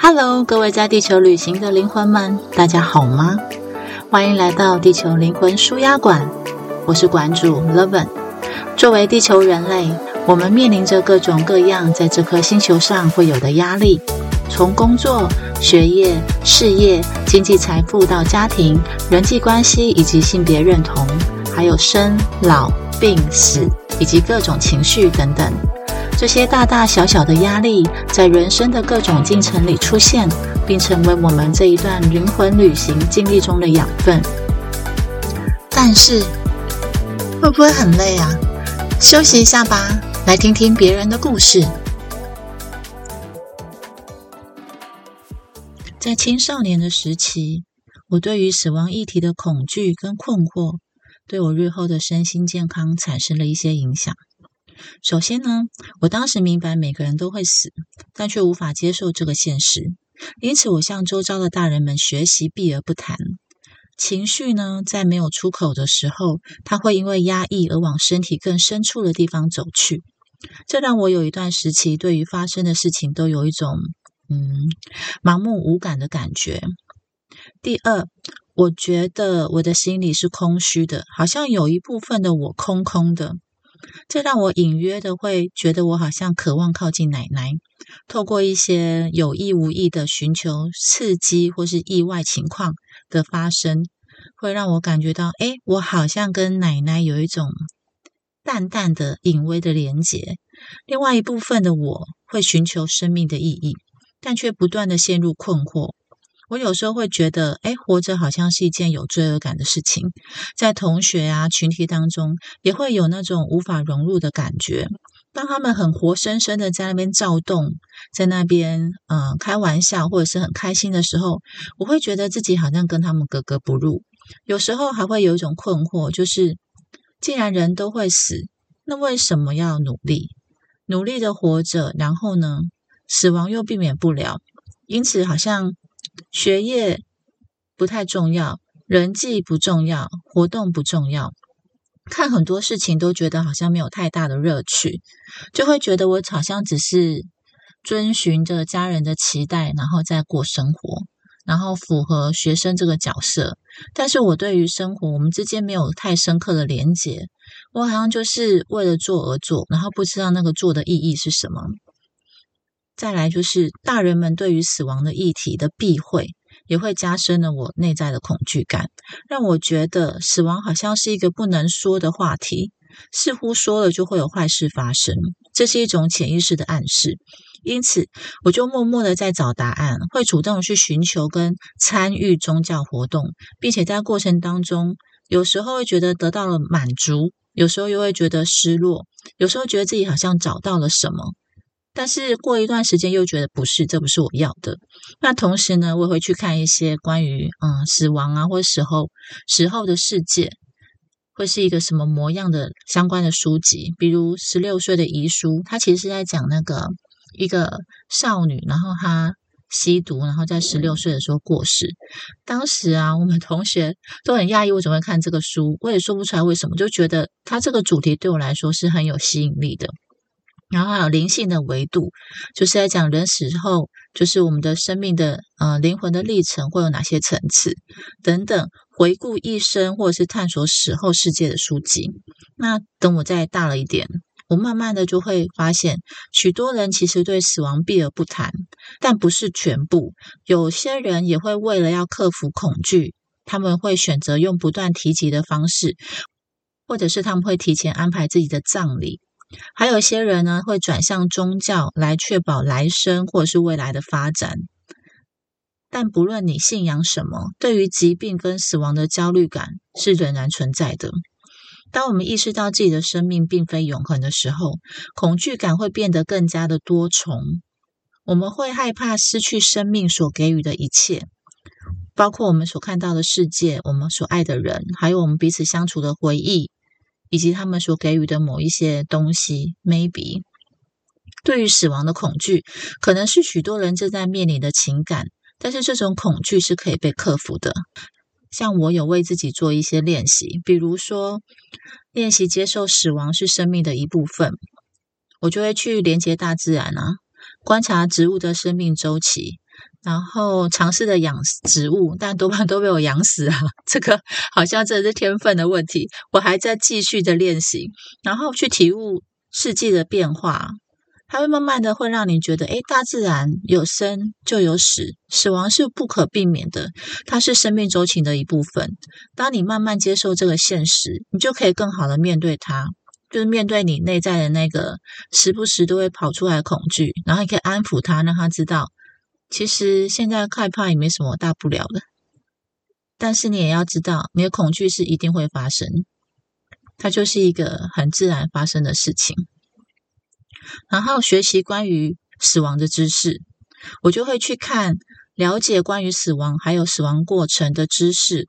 Hello，各位在地球旅行的灵魂们，大家好吗？欢迎来到地球灵魂舒压馆，我是馆主 Levin。作为地球人类，我们面临着各种各样在这颗星球上会有的压力，从工作、学业、事业、经济财富到家庭、人际关系以及性别认同，还有生老病死以及各种情绪等等。这些大大小小的压力，在人生的各种进程里出现，并成为我们这一段灵魂旅行经历中的养分。但是，会不会很累啊？休息一下吧，来听听别人的故事。在青少年的时期，我对于死亡议题的恐惧跟困惑，对我日后的身心健康产生了一些影响。首先呢，我当时明白每个人都会死，但却无法接受这个现实，因此我向周遭的大人们学习避而不谈。情绪呢，在没有出口的时候，它会因为压抑而往身体更深处的地方走去。这让我有一段时期对于发生的事情都有一种嗯盲目无感的感觉。第二，我觉得我的心里是空虚的，好像有一部分的我空空的。这让我隐约的会觉得，我好像渴望靠近奶奶，透过一些有意无意的寻求刺激或是意外情况的发生，会让我感觉到，哎，我好像跟奶奶有一种淡淡的、隐微的连结。另外一部分的我会寻求生命的意义，但却不断的陷入困惑。我有时候会觉得，哎，活着好像是一件有罪恶感的事情，在同学啊群体当中，也会有那种无法融入的感觉。当他们很活生生的在那边躁动，在那边嗯开玩笑或者是很开心的时候，我会觉得自己好像跟他们格格不入。有时候还会有一种困惑，就是既然人都会死，那为什么要努力，努力的活着，然后呢，死亡又避免不了，因此好像。学业不太重要，人际不重要，活动不重要，看很多事情都觉得好像没有太大的乐趣，就会觉得我好像只是遵循着家人的期待，然后再过生活，然后符合学生这个角色。但是我对于生活，我们之间没有太深刻的连结，我好像就是为了做而做，然后不知道那个做的意义是什么。再来就是大人们对于死亡的议题的避讳，也会加深了我内在的恐惧感，让我觉得死亡好像是一个不能说的话题，似乎说了就会有坏事发生，这是一种潜意识的暗示。因此，我就默默的在找答案，会主动去寻求跟参与宗教活动，并且在过程当中，有时候会觉得得到了满足，有时候又会觉得失落，有时候觉得自己好像找到了什么。但是过一段时间又觉得不是，这不是我要的。那同时呢，我也会去看一些关于嗯死亡啊，或者死后死后的世界会是一个什么模样的相关的书籍，比如《十六岁的遗书》，它其实是在讲那个一个少女，然后她吸毒，然后在十六岁的时候过世。当时啊，我们同学都很讶异，我怎么会看这个书？我也说不出来为什么，就觉得它这个主题对我来说是很有吸引力的。然后还有灵性的维度，就是在讲人死后，就是我们的生命的呃灵魂的历程会有哪些层次等等，回顾一生或者是探索死后世界的书籍。那等我再大了一点，我慢慢的就会发现，许多人其实对死亡避而不谈，但不是全部。有些人也会为了要克服恐惧，他们会选择用不断提及的方式，或者是他们会提前安排自己的葬礼。还有一些人呢，会转向宗教来确保来生或者是未来的发展。但不论你信仰什么，对于疾病跟死亡的焦虑感是仍然存在的。当我们意识到自己的生命并非永恒的时候，恐惧感会变得更加的多重。我们会害怕失去生命所给予的一切，包括我们所看到的世界、我们所爱的人，还有我们彼此相处的回忆。以及他们所给予的某一些东西，maybe 对于死亡的恐惧，可能是许多人正在面临的情感。但是这种恐惧是可以被克服的。像我有为自己做一些练习，比如说练习接受死亡是生命的一部分，我就会去连接大自然啊，观察植物的生命周期，然后尝试的养植物，但多半都被我养死啊！这个好像真的是天分的问题。我还在继续的练习，然后去体悟世纪的变化。它会慢慢的会让你觉得，诶，大自然有生就有死，死亡是不可避免的，它是生命周期的一部分。当你慢慢接受这个现实，你就可以更好的面对它，就是面对你内在的那个时不时都会跑出来的恐惧，然后你可以安抚他，让他知道，其实现在害怕也没什么大不了的。但是你也要知道，你的恐惧是一定会发生，它就是一个很自然发生的事情。然后学习关于死亡的知识，我就会去看了解关于死亡还有死亡过程的知识，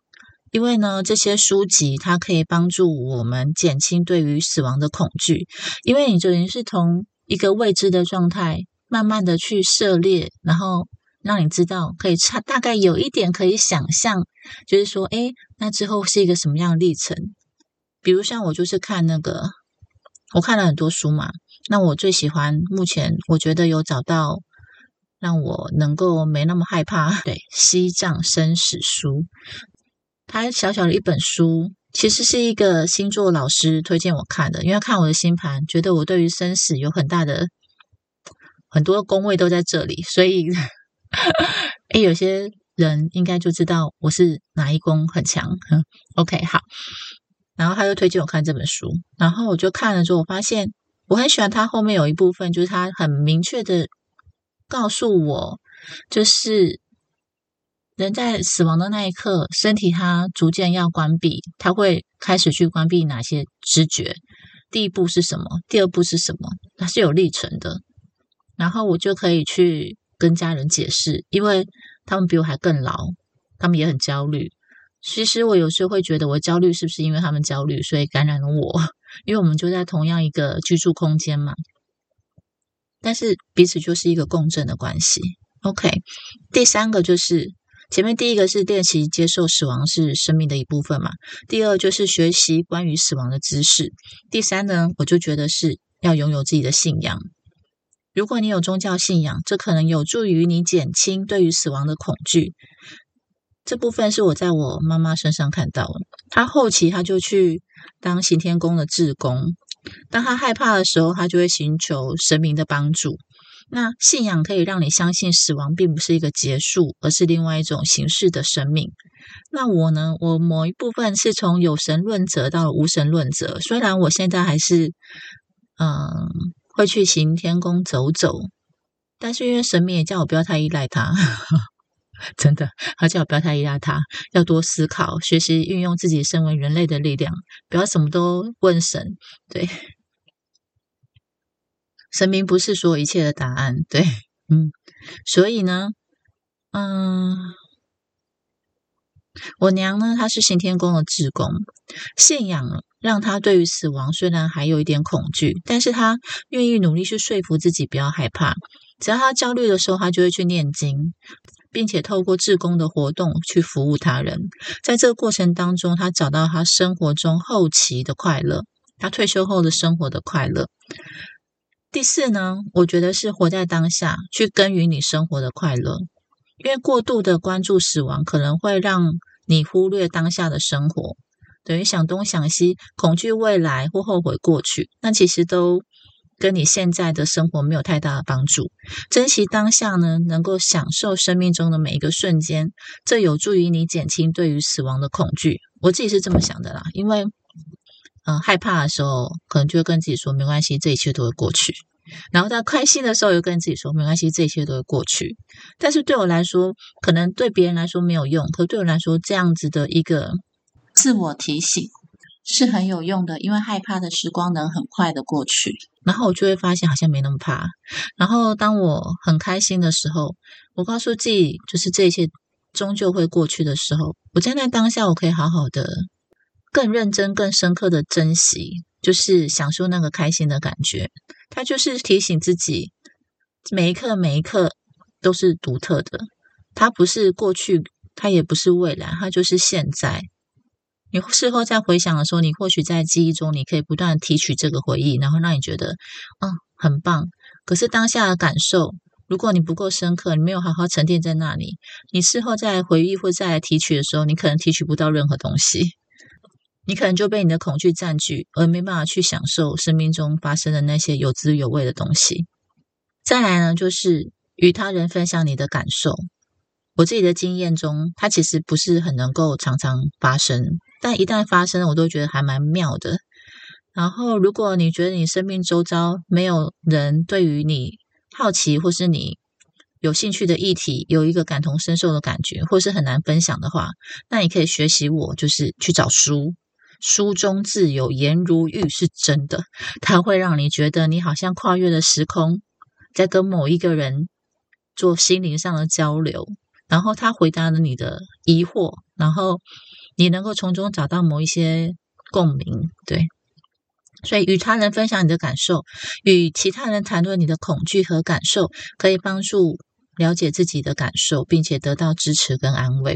因为呢，这些书籍它可以帮助我们减轻对于死亡的恐惧，因为你等于是从一个未知的状态，慢慢的去涉猎，然后让你知道可以差大概有一点可以想象，就是说，哎，那之后是一个什么样的历程？比如像我就是看那个，我看了很多书嘛。那我最喜欢，目前我觉得有找到让我能够没那么害怕。对，《西藏生死书》，它小小的一本书，其实是一个星座老师推荐我看的，因为看我的星盘，觉得我对于生死有很大的很多宫位都在这里，所以，哎，有些人应该就知道我是哪一宫很强。OK，好，然后他就推荐我看这本书，然后我就看了之后，我发现。我很喜欢他后面有一部分，就是他很明确的告诉我，就是人在死亡的那一刻，身体它逐渐要关闭，他会开始去关闭哪些知觉。第一步是什么？第二步是什么？它是有历程的。然后我就可以去跟家人解释，因为他们比我还更老，他们也很焦虑。其实我有时候会觉得，我焦虑是不是因为他们焦虑，所以感染了我？因为我们就在同样一个居住空间嘛，但是彼此就是一个共振的关系。OK，第三个就是前面第一个是练习接受死亡是生命的一部分嘛，第二就是学习关于死亡的知识，第三呢，我就觉得是要拥有自己的信仰。如果你有宗教信仰，这可能有助于你减轻对于死亡的恐惧。这部分是我在我妈妈身上看到的，她后期她就去。当行天宫的志工，当他害怕的时候，他就会寻求神明的帮助。那信仰可以让你相信死亡并不是一个结束，而是另外一种形式的生命。那我呢？我某一部分是从有神论者到无神论者。虽然我现在还是嗯会去行天宫走走，但是因为神明也叫我不要太依赖他。真的，他叫我不要太依赖他，要多思考，学习运用自己身为人类的力量，不要什么都问神。对，神明不是所有一切的答案。对，嗯，所以呢，嗯，我娘呢，她是行天宫的职工，信仰让他对于死亡虽然还有一点恐惧，但是他愿意努力去说服自己不要害怕。只要他焦虑的时候，他就会去念经。并且透过志工的活动去服务他人，在这个过程当中，他找到他生活中后期的快乐，他退休后的生活的快乐。第四呢，我觉得是活在当下，去耕耘你生活的快乐。因为过度的关注死亡，可能会让你忽略当下的生活，等于想东想西，恐惧未来或后悔过去，那其实都。跟你现在的生活没有太大的帮助。珍惜当下呢，能够享受生命中的每一个瞬间，这有助于你减轻对于死亡的恐惧。我自己是这么想的啦，因为嗯，害怕的时候可能就会跟自己说没关系，这一切都会过去。然后在开心的时候又跟自己说没关系，这一切都会过去。但是对我来说，可能对别人来说没有用，可对我来说，这样子的一个自我提醒。是很有用的，因为害怕的时光能很快的过去，然后我就会发现好像没那么怕。然后当我很开心的时候，我告诉自己，就是这些终究会过去的时候，我站在当下，我可以好好的、更认真、更深刻的珍惜，就是享受那个开心的感觉。它就是提醒自己，每一刻每一刻都是独特的，它不是过去，它也不是未来，它就是现在。你事后再回想的时候，你或许在记忆中，你可以不断提取这个回忆，然后让你觉得，嗯，很棒。可是当下的感受，如果你不够深刻，你没有好好沉淀在那里，你事后再回忆或再来提取的时候，你可能提取不到任何东西，你可能就被你的恐惧占据，而没办法去享受生命中发生的那些有滋有味的东西。再来呢，就是与他人分享你的感受。我自己的经验中，它其实不是很能够常常发生，但一旦发生，我都觉得还蛮妙的。然后，如果你觉得你生命周遭没有人对于你好奇或是你有兴趣的议题有一个感同身受的感觉，或是很难分享的话，那你可以学习我，就是去找书，书中自有颜如玉是真的，它会让你觉得你好像跨越了时空，在跟某一个人做心灵上的交流。然后他回答了你的疑惑，然后你能够从中找到某一些共鸣，对。所以与他人分享你的感受，与其他人谈论你的恐惧和感受，可以帮助了解自己的感受，并且得到支持跟安慰。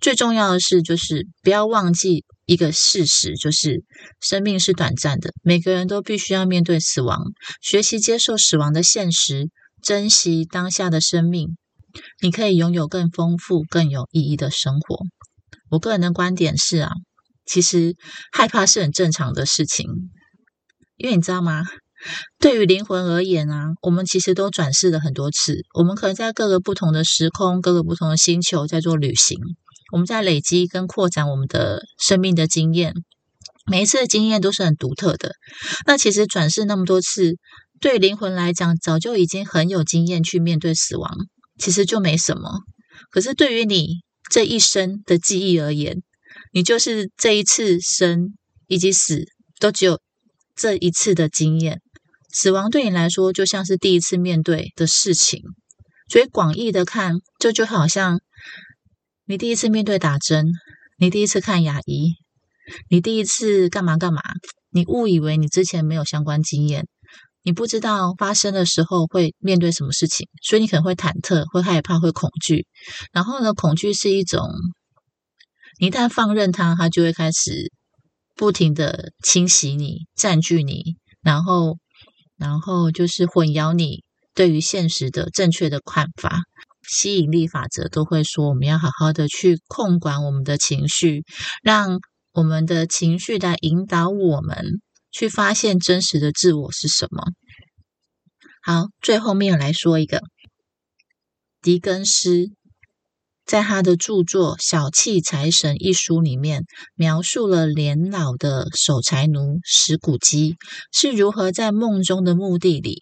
最重要的是，就是不要忘记一个事实，就是生命是短暂的，每个人都必须要面对死亡，学习接受死亡的现实，珍惜当下的生命。你可以拥有更丰富、更有意义的生活。我个人的观点是啊，其实害怕是很正常的事情，因为你知道吗？对于灵魂而言啊，我们其实都转世了很多次，我们可能在各个不同的时空、各个不同的星球在做旅行，我们在累积跟扩展我们的生命的经验。每一次的经验都是很独特的。那其实转世那么多次，对灵魂来讲，早就已经很有经验去面对死亡。其实就没什么，可是对于你这一生的记忆而言，你就是这一次生以及死都只有这一次的经验。死亡对你来说就像是第一次面对的事情，所以广义的看，这就好像你第一次面对打针，你第一次看牙医，你第一次干嘛干嘛，你误以为你之前没有相关经验。你不知道发生的时候会面对什么事情，所以你可能会忐忑、会害怕、会恐惧。然后呢，恐惧是一种，你一旦放任它，它就会开始不停的侵袭你、占据你，然后，然后就是混淆你对于现实的正确的看法。吸引力法则都会说，我们要好好的去控管我们的情绪，让我们的情绪来引导我们。去发现真实的自我是什么。好，最后面来说一个，狄更斯在他的著作《小气财神》一书里面，描述了年老的守财奴石谷基是如何在梦中的墓地里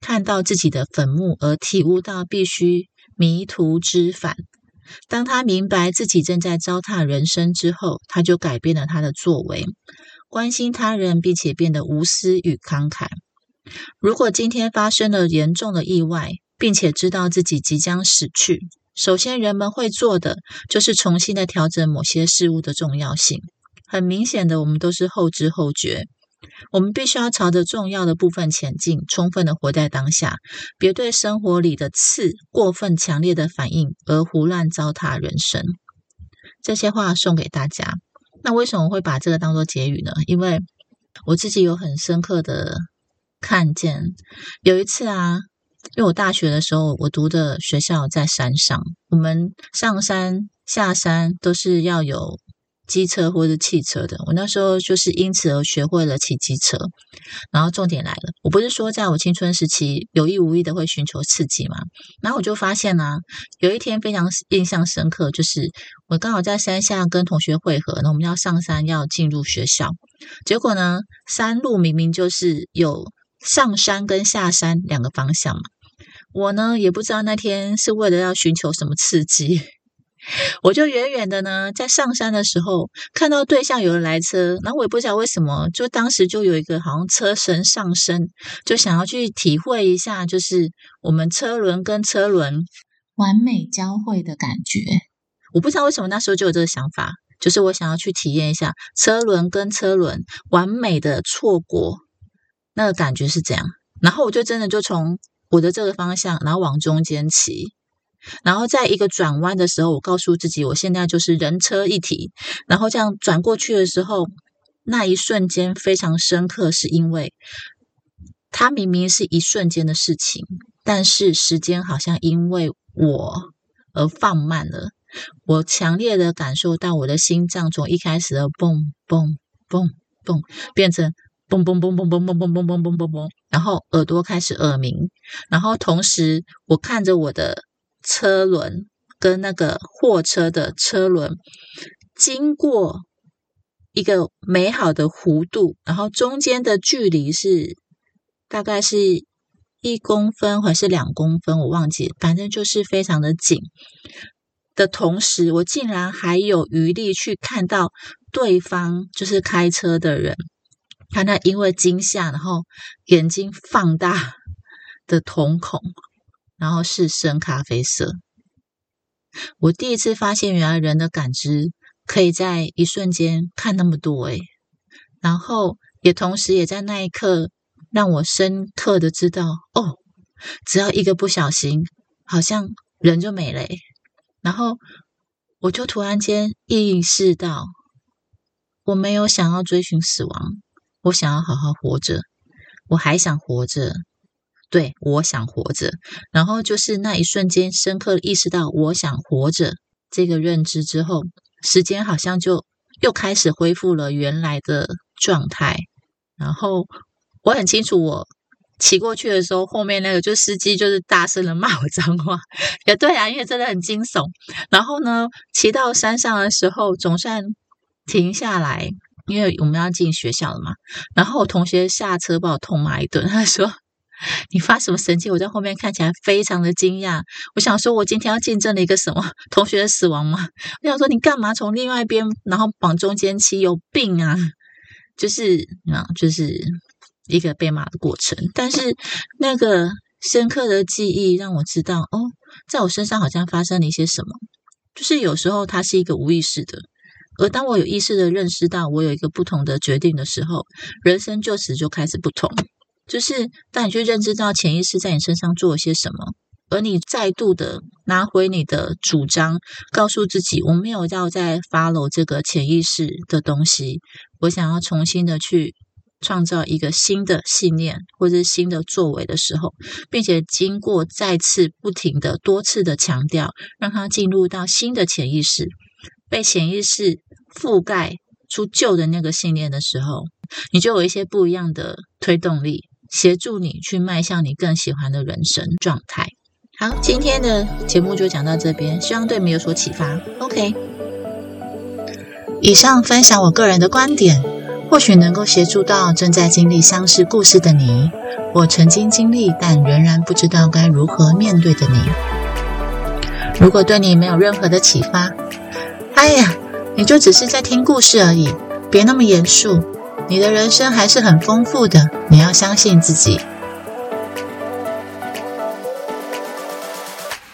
看到自己的坟墓，而体悟到必须迷途知返。当他明白自己正在糟蹋人生之后，他就改变了他的作为。关心他人，并且变得无私与慷慨。如果今天发生了严重的意外，并且知道自己即将死去，首先人们会做的就是重新的调整某些事物的重要性。很明显的，我们都是后知后觉。我们必须要朝着重要的部分前进，充分的活在当下，别对生活里的刺过分强烈的反应而胡乱糟蹋人生。这些话送给大家。那为什么会把这个当做结语呢？因为我自己有很深刻的看见，有一次啊，因为我大学的时候，我读的学校在山上，我们上山下山都是要有。机车或者汽车的，我那时候就是因此而学会了骑机车。然后重点来了，我不是说在我青春时期有意无意的会寻求刺激吗？然后我就发现呢，有一天非常印象深刻，就是我刚好在山下跟同学会合，那我们要上山要进入学校，结果呢，山路明明就是有上山跟下山两个方向嘛，我呢也不知道那天是为了要寻求什么刺激。我就远远的呢，在上山的时候看到对向有人来车，然后我也不知道为什么，就当时就有一个好像车神上身，就想要去体会一下，就是我们车轮跟车轮完美交汇的感觉。我不知道为什么那时候就有这个想法，就是我想要去体验一下车轮跟车轮完美的错过，那个感觉是怎样。然后我就真的就从我的这个方向，然后往中间骑。然后在一个转弯的时候，我告诉自己，我现在就是人车一体。然后这样转过去的时候，那一瞬间非常深刻，是因为它明明是一瞬间的事情，但是时间好像因为我而放慢了。我强烈的感受到我的心脏从一开始的蹦蹦蹦蹦变成嘣嘣嘣嘣嘣嘣嘣嘣嘣嘣嘣，然后耳朵开始耳鸣，然后同时我看着我的车轮跟那个货车的车轮经过一个美好的弧度，然后中间的距离是大概是一公分还是两公分，我忘记，反正就是非常的紧。的同时，我竟然还有余力去看到对方，就是开车的人，他那因为惊吓，然后眼睛放大的瞳孔，然后是深咖啡色。我第一次发现，原来人的感知可以在一瞬间看那么多诶然后也同时也在那一刻让我深刻的知道，哦，只要一个不小心，好像人就没了。然后我就突然间意识到，我没有想要追寻死亡，我想要好好活着，我还想活着，对我想活着。然后就是那一瞬间，深刻意识到我想活着这个认知之后，时间好像就又开始恢复了原来的状态。然后我很清楚我。骑过去的时候，后面那个就司机就是大声的骂我脏话，也对啊，因为真的很惊悚。然后呢，骑到山上的时候，总算停下来，因为我们要进学校了嘛。然后我同学下车把我痛骂一顿，他说：“你发什么神经？”我在后面看起来非常的惊讶。我想说，我今天要见证了一个什么同学的死亡吗？我想说，你干嘛从另外一边，然后往中间骑？有病啊！就是啊，就是。一个被骂的过程，但是那个深刻的记忆让我知道，哦，在我身上好像发生了一些什么。就是有时候它是一个无意识的，而当我有意识的认识到我有一个不同的决定的时候，人生就此就开始不同。就是当你去认知到潜意识在你身上做了些什么，而你再度的拿回你的主张，告诉自己，我没有要再 follow 这个潜意识的东西，我想要重新的去。创造一个新的信念或者是新的作为的时候，并且经过再次不停的多次的强调，让它进入到新的潜意识，被潜意识覆盖出旧的那个信念的时候，你就有一些不一样的推动力，协助你去迈向你更喜欢的人生状态。好，今天的节目就讲到这边，希望对你有所启发。OK，以上分享我个人的观点。或许能够协助到正在经历相似故事的你，或曾经经历但仍然不知道该如何面对的你。如果对你没有任何的启发，哎呀，你就只是在听故事而已，别那么严肃。你的人生还是很丰富的，你要相信自己。